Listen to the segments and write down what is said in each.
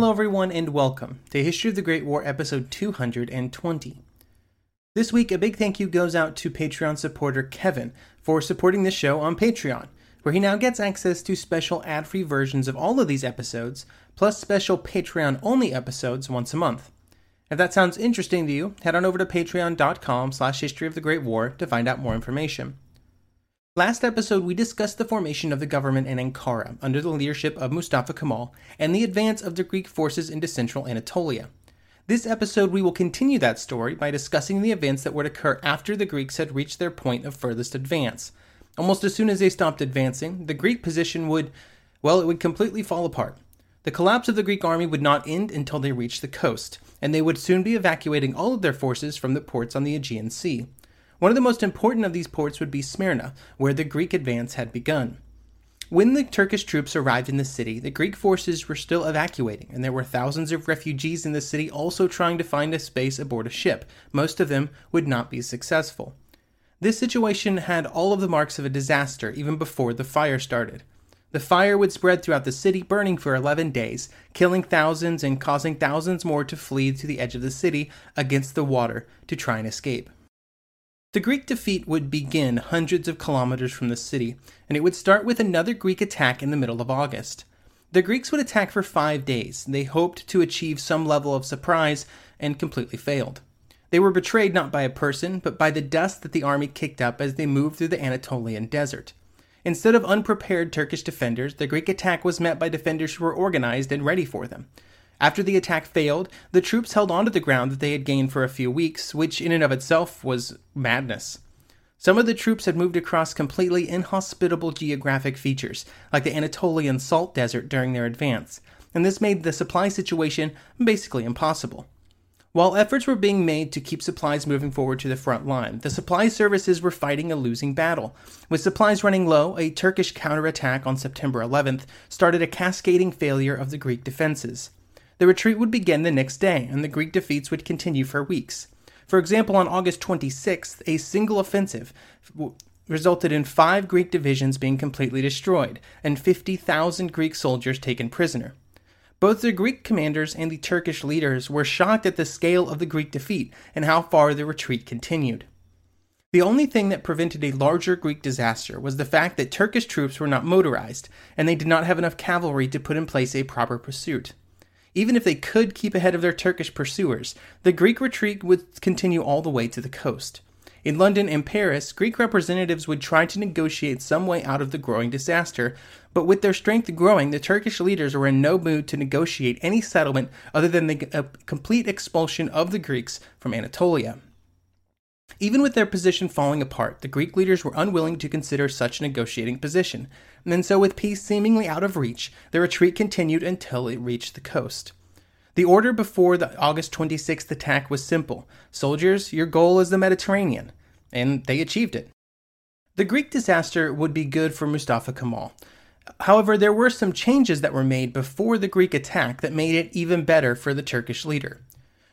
Hello, everyone, and welcome to History of the Great War, episode 220. This week, a big thank you goes out to Patreon supporter Kevin for supporting the show on Patreon, where he now gets access to special ad free versions of all of these episodes, plus special Patreon only episodes once a month. If that sounds interesting to you, head on over to patreon.com slash history of the Great War to find out more information. Last episode, we discussed the formation of the government in Ankara under the leadership of Mustafa Kemal and the advance of the Greek forces into central Anatolia. This episode, we will continue that story by discussing the events that would occur after the Greeks had reached their point of furthest advance. Almost as soon as they stopped advancing, the Greek position would, well, it would completely fall apart. The collapse of the Greek army would not end until they reached the coast, and they would soon be evacuating all of their forces from the ports on the Aegean Sea. One of the most important of these ports would be Smyrna, where the Greek advance had begun. When the Turkish troops arrived in the city, the Greek forces were still evacuating, and there were thousands of refugees in the city also trying to find a space aboard a ship. Most of them would not be successful. This situation had all of the marks of a disaster even before the fire started. The fire would spread throughout the city, burning for 11 days, killing thousands and causing thousands more to flee to the edge of the city against the water to try and escape. The Greek defeat would begin hundreds of kilometers from the city, and it would start with another Greek attack in the middle of August. The Greeks would attack for five days. They hoped to achieve some level of surprise and completely failed. They were betrayed not by a person, but by the dust that the army kicked up as they moved through the Anatolian desert. Instead of unprepared Turkish defenders, the Greek attack was met by defenders who were organized and ready for them. After the attack failed, the troops held onto the ground that they had gained for a few weeks, which in and of itself was madness. Some of the troops had moved across completely inhospitable geographic features, like the Anatolian salt desert during their advance, and this made the supply situation basically impossible. While efforts were being made to keep supplies moving forward to the front line, the supply services were fighting a losing battle. With supplies running low, a Turkish counterattack on September 11th started a cascading failure of the Greek defenses. The retreat would begin the next day, and the Greek defeats would continue for weeks. For example, on August 26th, a single offensive resulted in five Greek divisions being completely destroyed and 50,000 Greek soldiers taken prisoner. Both the Greek commanders and the Turkish leaders were shocked at the scale of the Greek defeat and how far the retreat continued. The only thing that prevented a larger Greek disaster was the fact that Turkish troops were not motorized, and they did not have enough cavalry to put in place a proper pursuit. Even if they could keep ahead of their Turkish pursuers, the Greek retreat would continue all the way to the coast. In London and Paris, Greek representatives would try to negotiate some way out of the growing disaster, but with their strength growing, the Turkish leaders were in no mood to negotiate any settlement other than the uh, complete expulsion of the Greeks from Anatolia. Even with their position falling apart, the Greek leaders were unwilling to consider such a negotiating position, and so with peace seemingly out of reach, the retreat continued until it reached the coast. The order before the August 26th attack was simple Soldiers, your goal is the Mediterranean. and they achieved it. The Greek disaster would be good for Mustafa Kemal. However, there were some changes that were made before the Greek attack that made it even better for the Turkish leader.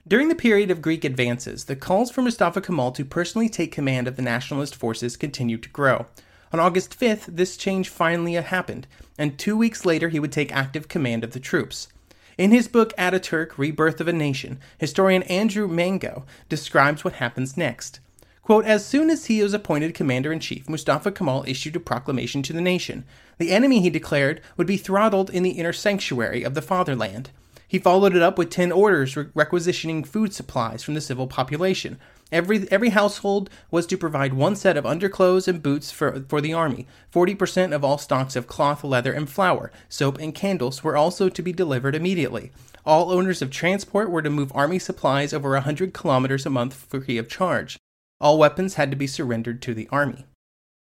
During the period of Greek advances, the calls for Mustafa Kemal to personally take command of the nationalist forces continued to grow. On August 5th, this change finally happened, and two weeks later he would take active command of the troops. In his book Ataturk Rebirth of a Nation, historian Andrew Mango describes what happens next. Quote, as soon as he was appointed commander in chief, Mustafa Kemal issued a proclamation to the nation. The enemy, he declared, would be throttled in the inner sanctuary of the fatherland. He followed it up with 10 orders requisitioning food supplies from the civil population. Every, every household was to provide one set of underclothes and boots for, for the army. 40% of all stocks of cloth, leather, and flour, soap, and candles were also to be delivered immediately. All owners of transport were to move army supplies over 100 kilometers a month free of charge. All weapons had to be surrendered to the army.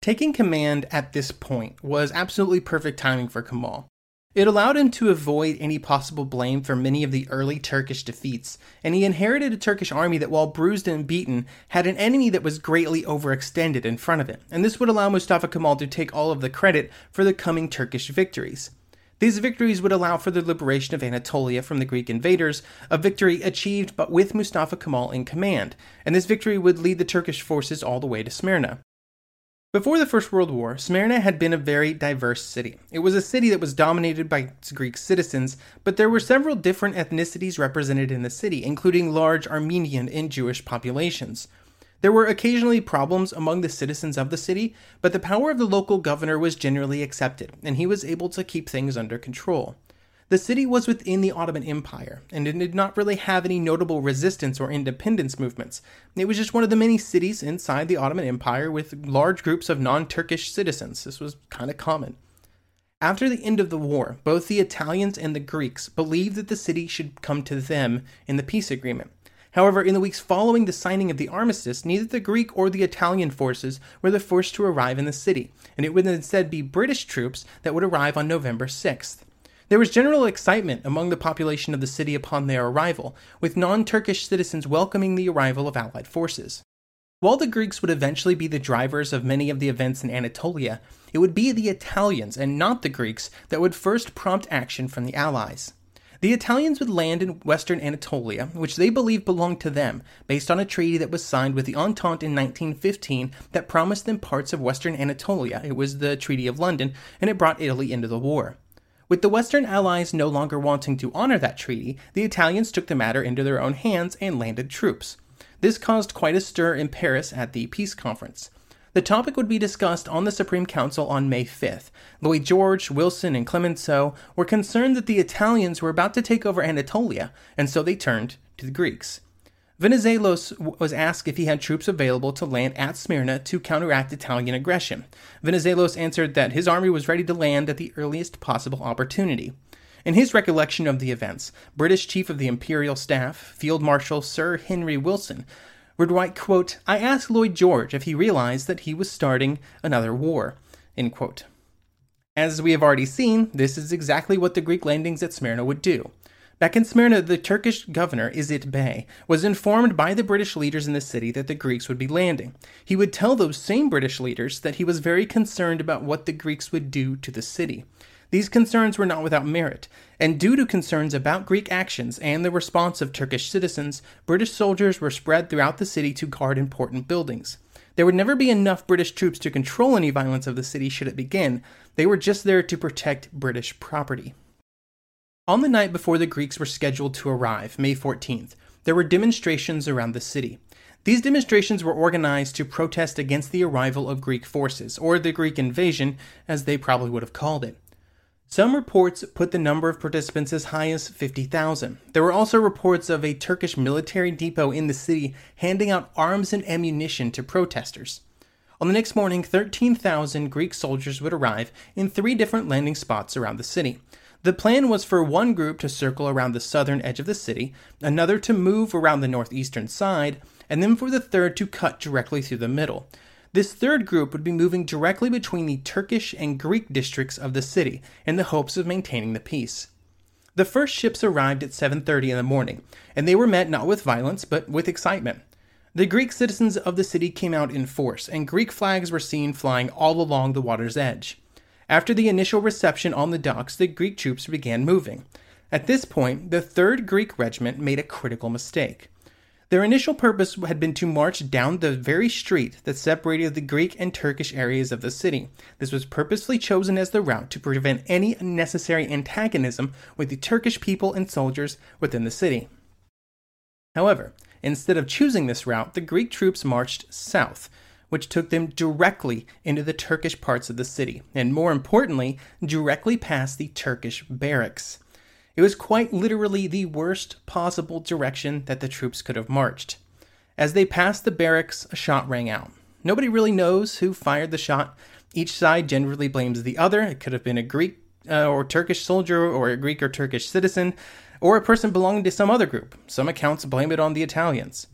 Taking command at this point was absolutely perfect timing for Kemal. It allowed him to avoid any possible blame for many of the early Turkish defeats, and he inherited a Turkish army that, while bruised and beaten, had an enemy that was greatly overextended in front of it, and this would allow Mustafa Kemal to take all of the credit for the coming Turkish victories. These victories would allow for the liberation of Anatolia from the Greek invaders, a victory achieved but with Mustafa Kemal in command, and this victory would lead the Turkish forces all the way to Smyrna. Before the First World War, Smyrna had been a very diverse city. It was a city that was dominated by Greek citizens, but there were several different ethnicities represented in the city, including large Armenian and Jewish populations. There were occasionally problems among the citizens of the city, but the power of the local governor was generally accepted, and he was able to keep things under control. The city was within the Ottoman Empire, and it did not really have any notable resistance or independence movements. It was just one of the many cities inside the Ottoman Empire with large groups of non Turkish citizens. This was kind of common. After the end of the war, both the Italians and the Greeks believed that the city should come to them in the peace agreement. However, in the weeks following the signing of the armistice, neither the Greek or the Italian forces were the first to arrive in the city, and it would instead be British troops that would arrive on November 6th. There was general excitement among the population of the city upon their arrival, with non Turkish citizens welcoming the arrival of Allied forces. While the Greeks would eventually be the drivers of many of the events in Anatolia, it would be the Italians and not the Greeks that would first prompt action from the Allies. The Italians would land in western Anatolia, which they believed belonged to them, based on a treaty that was signed with the Entente in 1915 that promised them parts of western Anatolia. It was the Treaty of London, and it brought Italy into the war. With the Western Allies no longer wanting to honor that treaty, the Italians took the matter into their own hands and landed troops. This caused quite a stir in Paris at the peace conference. The topic would be discussed on the Supreme Council on May 5th. Lloyd George, Wilson, and Clemenceau were concerned that the Italians were about to take over Anatolia, and so they turned to the Greeks. Venizelos was asked if he had troops available to land at Smyrna to counteract Italian aggression. Venizelos answered that his army was ready to land at the earliest possible opportunity. In his recollection of the events, British Chief of the Imperial Staff, Field Marshal Sir Henry Wilson, would write, quote, I asked Lloyd George if he realized that he was starting another war. End quote. As we have already seen, this is exactly what the Greek landings at Smyrna would do. Back in Smyrna, the Turkish governor, Izzet Bey, was informed by the British leaders in the city that the Greeks would be landing. He would tell those same British leaders that he was very concerned about what the Greeks would do to the city. These concerns were not without merit, and due to concerns about Greek actions and the response of Turkish citizens, British soldiers were spread throughout the city to guard important buildings. There would never be enough British troops to control any violence of the city should it begin. They were just there to protect British property. On the night before the Greeks were scheduled to arrive, May 14th, there were demonstrations around the city. These demonstrations were organized to protest against the arrival of Greek forces, or the Greek invasion, as they probably would have called it. Some reports put the number of participants as high as 50,000. There were also reports of a Turkish military depot in the city handing out arms and ammunition to protesters. On the next morning, 13,000 Greek soldiers would arrive in three different landing spots around the city. The plan was for one group to circle around the southern edge of the city, another to move around the northeastern side, and then for the third to cut directly through the middle. This third group would be moving directly between the Turkish and Greek districts of the city in the hopes of maintaining the peace. The first ships arrived at 7:30 in the morning, and they were met not with violence but with excitement. The Greek citizens of the city came out in force, and Greek flags were seen flying all along the water's edge. After the initial reception on the docks, the Greek troops began moving. At this point, the 3rd Greek Regiment made a critical mistake. Their initial purpose had been to march down the very street that separated the Greek and Turkish areas of the city. This was purposely chosen as the route to prevent any unnecessary antagonism with the Turkish people and soldiers within the city. However, instead of choosing this route, the Greek troops marched south, which took them directly into the Turkish parts of the city, and more importantly, directly past the Turkish barracks. It was quite literally the worst possible direction that the troops could have marched. As they passed the barracks, a shot rang out. Nobody really knows who fired the shot. Each side generally blames the other. It could have been a Greek uh, or Turkish soldier, or a Greek or Turkish citizen, or a person belonging to some other group. Some accounts blame it on the Italians.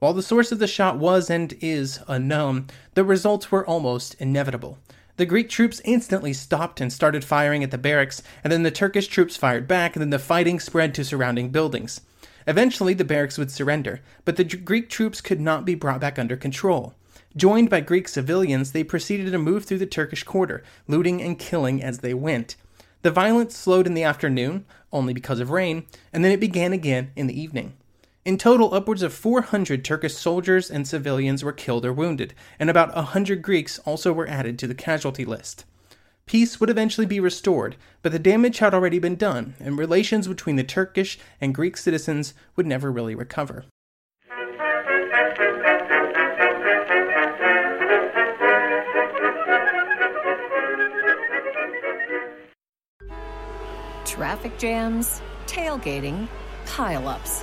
While the source of the shot was and is unknown, the results were almost inevitable. The Greek troops instantly stopped and started firing at the barracks, and then the Turkish troops fired back, and then the fighting spread to surrounding buildings. Eventually, the barracks would surrender, but the Greek troops could not be brought back under control. Joined by Greek civilians, they proceeded to move through the Turkish quarter, looting and killing as they went. The violence slowed in the afternoon, only because of rain, and then it began again in the evening. In total, upwards of 400 Turkish soldiers and civilians were killed or wounded, and about 100 Greeks also were added to the casualty list. Peace would eventually be restored, but the damage had already been done, and relations between the Turkish and Greek citizens would never really recover. Traffic jams, tailgating, pileups.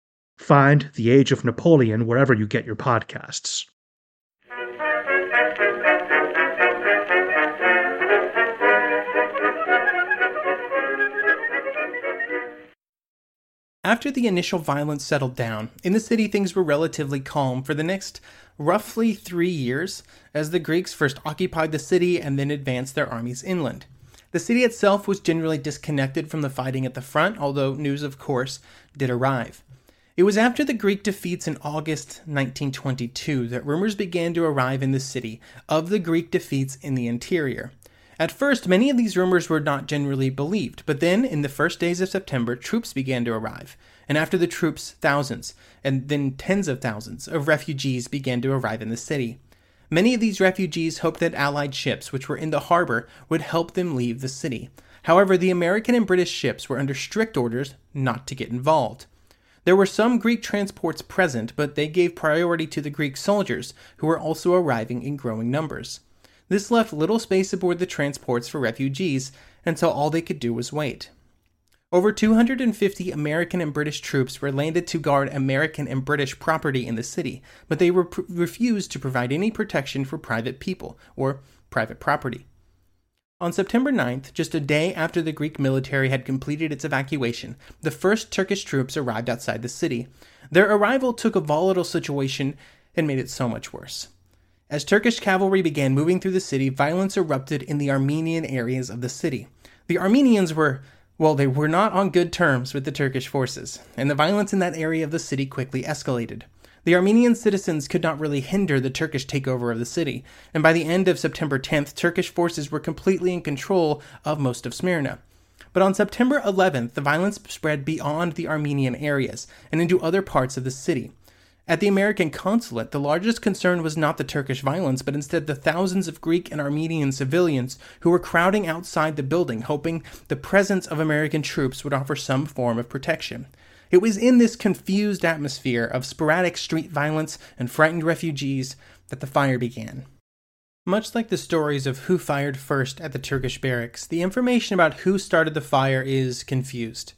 Find The Age of Napoleon wherever you get your podcasts. After the initial violence settled down, in the city things were relatively calm for the next roughly three years as the Greeks first occupied the city and then advanced their armies inland. The city itself was generally disconnected from the fighting at the front, although news, of course, did arrive. It was after the Greek defeats in August 1922 that rumors began to arrive in the city of the Greek defeats in the interior. At first, many of these rumors were not generally believed, but then, in the first days of September, troops began to arrive, and after the troops, thousands, and then tens of thousands of refugees began to arrive in the city. Many of these refugees hoped that Allied ships, which were in the harbor, would help them leave the city. However, the American and British ships were under strict orders not to get involved. There were some Greek transports present, but they gave priority to the Greek soldiers, who were also arriving in growing numbers. This left little space aboard the transports for refugees, and so all they could do was wait. Over 250 American and British troops were landed to guard American and British property in the city, but they re- refused to provide any protection for private people or private property. On September 9th, just a day after the Greek military had completed its evacuation, the first Turkish troops arrived outside the city. Their arrival took a volatile situation and made it so much worse. As Turkish cavalry began moving through the city, violence erupted in the Armenian areas of the city. The Armenians were Well, they were not on good terms with the Turkish forces, and the violence in that area of the city quickly escalated. The Armenian citizens could not really hinder the Turkish takeover of the city, and by the end of September 10th, Turkish forces were completely in control of most of Smyrna. But on September 11th, the violence spread beyond the Armenian areas and into other parts of the city. At the American consulate, the largest concern was not the Turkish violence, but instead the thousands of Greek and Armenian civilians who were crowding outside the building, hoping the presence of American troops would offer some form of protection. It was in this confused atmosphere of sporadic street violence and frightened refugees that the fire began. Much like the stories of who fired first at the Turkish barracks, the information about who started the fire is confused.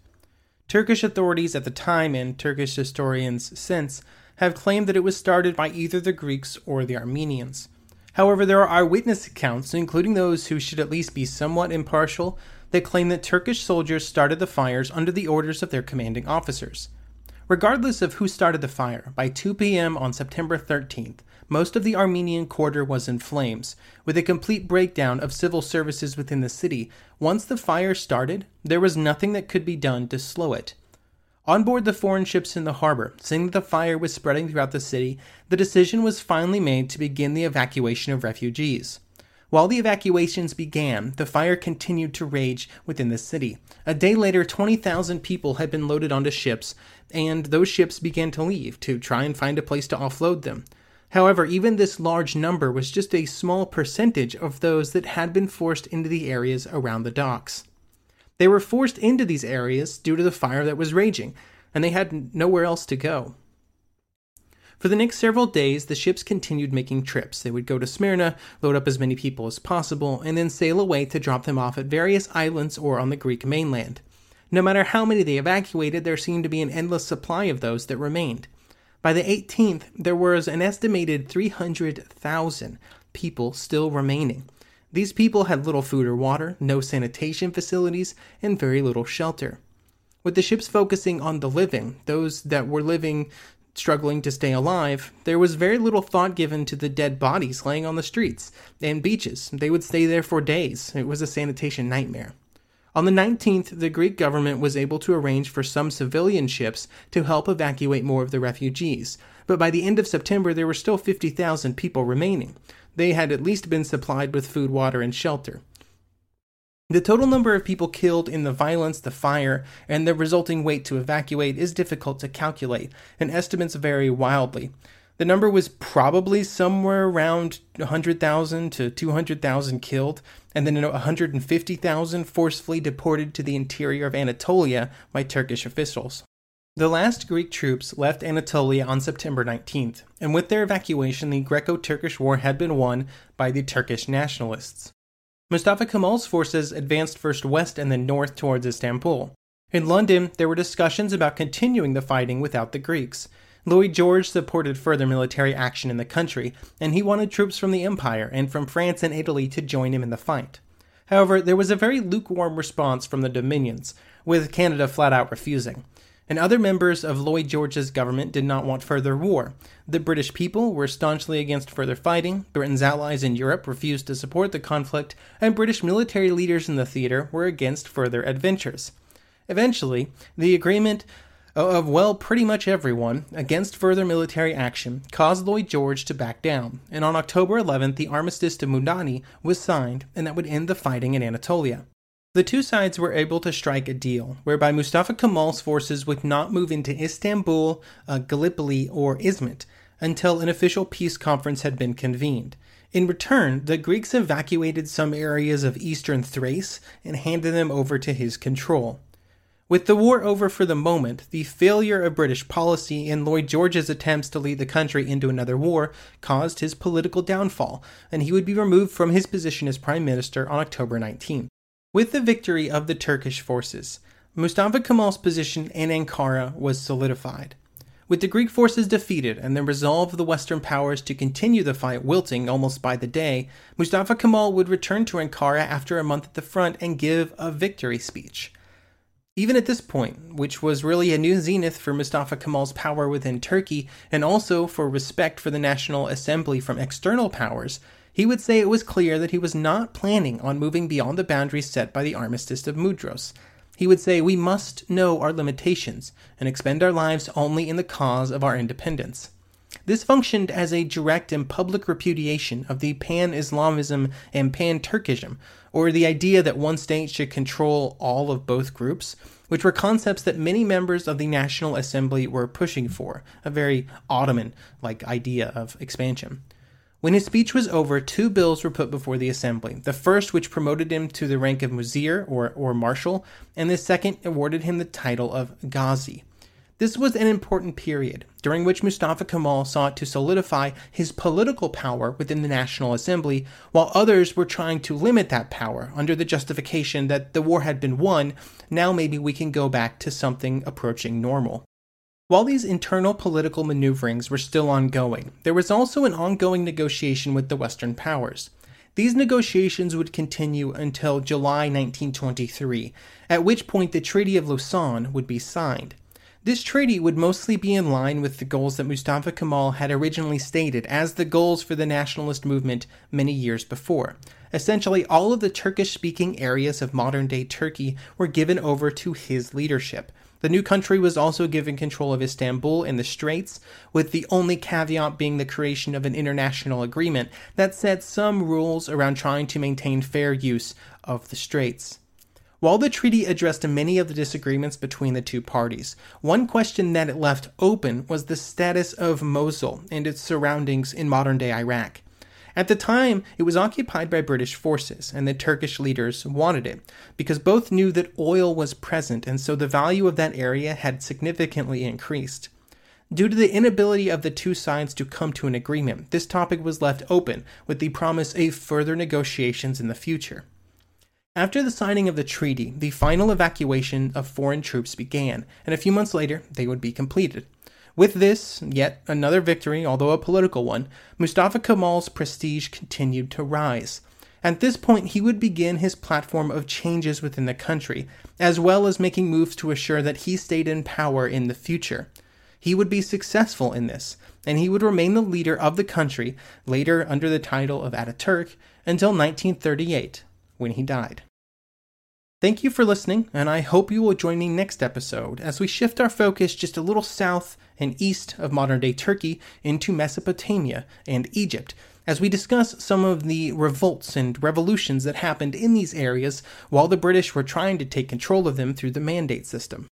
Turkish authorities at the time and Turkish historians since have claimed that it was started by either the Greeks or the Armenians. However, there are eyewitness accounts, including those who should at least be somewhat impartial, that claim that Turkish soldiers started the fires under the orders of their commanding officers. Regardless of who started the fire, by 2 p.m. on September 13th, most of the Armenian quarter was in flames, with a complete breakdown of civil services within the city. Once the fire started, there was nothing that could be done to slow it. On board the foreign ships in the harbor, seeing that the fire was spreading throughout the city, the decision was finally made to begin the evacuation of refugees. While the evacuations began, the fire continued to rage within the city. A day later, 20,000 people had been loaded onto ships, and those ships began to leave to try and find a place to offload them. However, even this large number was just a small percentage of those that had been forced into the areas around the docks. They were forced into these areas due to the fire that was raging, and they had nowhere else to go. For the next several days, the ships continued making trips. They would go to Smyrna, load up as many people as possible, and then sail away to drop them off at various islands or on the Greek mainland. No matter how many they evacuated, there seemed to be an endless supply of those that remained. By the 18th, there was an estimated 300,000 people still remaining. These people had little food or water, no sanitation facilities, and very little shelter. With the ships focusing on the living, those that were living struggling to stay alive, there was very little thought given to the dead bodies laying on the streets and beaches. They would stay there for days. It was a sanitation nightmare. On the 19th, the Greek government was able to arrange for some civilian ships to help evacuate more of the refugees, but by the end of September there were still 50,000 people remaining they had at least been supplied with food, water, and shelter. The total number of people killed in the violence, the fire, and the resulting wait to evacuate is difficult to calculate, and estimates vary wildly. The number was probably somewhere around 100,000 to 200,000 killed, and then 150,000 forcefully deported to the interior of Anatolia by Turkish officials. The last Greek troops left Anatolia on September 19th, and with their evacuation, the Greco Turkish War had been won by the Turkish nationalists. Mustafa Kemal's forces advanced first west and then north towards Istanbul. In London, there were discussions about continuing the fighting without the Greeks. Lloyd George supported further military action in the country, and he wanted troops from the Empire and from France and Italy to join him in the fight. However, there was a very lukewarm response from the Dominions, with Canada flat out refusing and other members of Lloyd George's government did not want further war. The British people were staunchly against further fighting, Britain's allies in Europe refused to support the conflict, and British military leaders in the theater were against further adventures. Eventually, the agreement of, well, pretty much everyone against further military action caused Lloyd George to back down, and on October 11th, the Armistice of Mudanya was signed, and that would end the fighting in Anatolia. The two sides were able to strike a deal whereby Mustafa Kemal's forces would not move into Istanbul, uh, Gallipoli, or Izmit until an official peace conference had been convened. In return, the Greeks evacuated some areas of eastern Thrace and handed them over to his control. With the war over for the moment, the failure of British policy and Lloyd George's attempts to lead the country into another war caused his political downfall, and he would be removed from his position as Prime Minister on October 19. With the victory of the Turkish forces, Mustafa Kemal's position in Ankara was solidified. With the Greek forces defeated and the resolve of the Western powers to continue the fight wilting almost by the day, Mustafa Kemal would return to Ankara after a month at the front and give a victory speech. Even at this point, which was really a new zenith for Mustafa Kemal's power within Turkey and also for respect for the National Assembly from external powers, he would say it was clear that he was not planning on moving beyond the boundaries set by the Armistice of Mudros. He would say, We must know our limitations and expend our lives only in the cause of our independence. This functioned as a direct and public repudiation of the pan Islamism and pan Turkism, or the idea that one state should control all of both groups, which were concepts that many members of the National Assembly were pushing for, a very Ottoman like idea of expansion. When his speech was over, two bills were put before the assembly. The first, which promoted him to the rank of Mushir or, or Marshal, and the second awarded him the title of Ghazi. This was an important period, during which Mustafa Kemal sought to solidify his political power within the National Assembly, while others were trying to limit that power under the justification that the war had been won, now maybe we can go back to something approaching normal. While these internal political maneuverings were still ongoing, there was also an ongoing negotiation with the Western powers. These negotiations would continue until July 1923, at which point the Treaty of Lausanne would be signed. This treaty would mostly be in line with the goals that Mustafa Kemal had originally stated as the goals for the nationalist movement many years before. Essentially, all of the Turkish speaking areas of modern day Turkey were given over to his leadership. The new country was also given control of Istanbul and the Straits, with the only caveat being the creation of an international agreement that set some rules around trying to maintain fair use of the Straits. While the treaty addressed many of the disagreements between the two parties, one question that it left open was the status of Mosul and its surroundings in modern day Iraq. At the time, it was occupied by British forces, and the Turkish leaders wanted it, because both knew that oil was present, and so the value of that area had significantly increased. Due to the inability of the two sides to come to an agreement, this topic was left open, with the promise of further negotiations in the future. After the signing of the treaty, the final evacuation of foreign troops began, and a few months later, they would be completed. With this, yet another victory, although a political one, Mustafa Kemal's prestige continued to rise. At this point, he would begin his platform of changes within the country, as well as making moves to assure that he stayed in power in the future. He would be successful in this, and he would remain the leader of the country, later under the title of Ataturk, until 1938, when he died. Thank you for listening, and I hope you will join me next episode as we shift our focus just a little south and east of modern day Turkey into Mesopotamia and Egypt as we discuss some of the revolts and revolutions that happened in these areas while the British were trying to take control of them through the mandate system.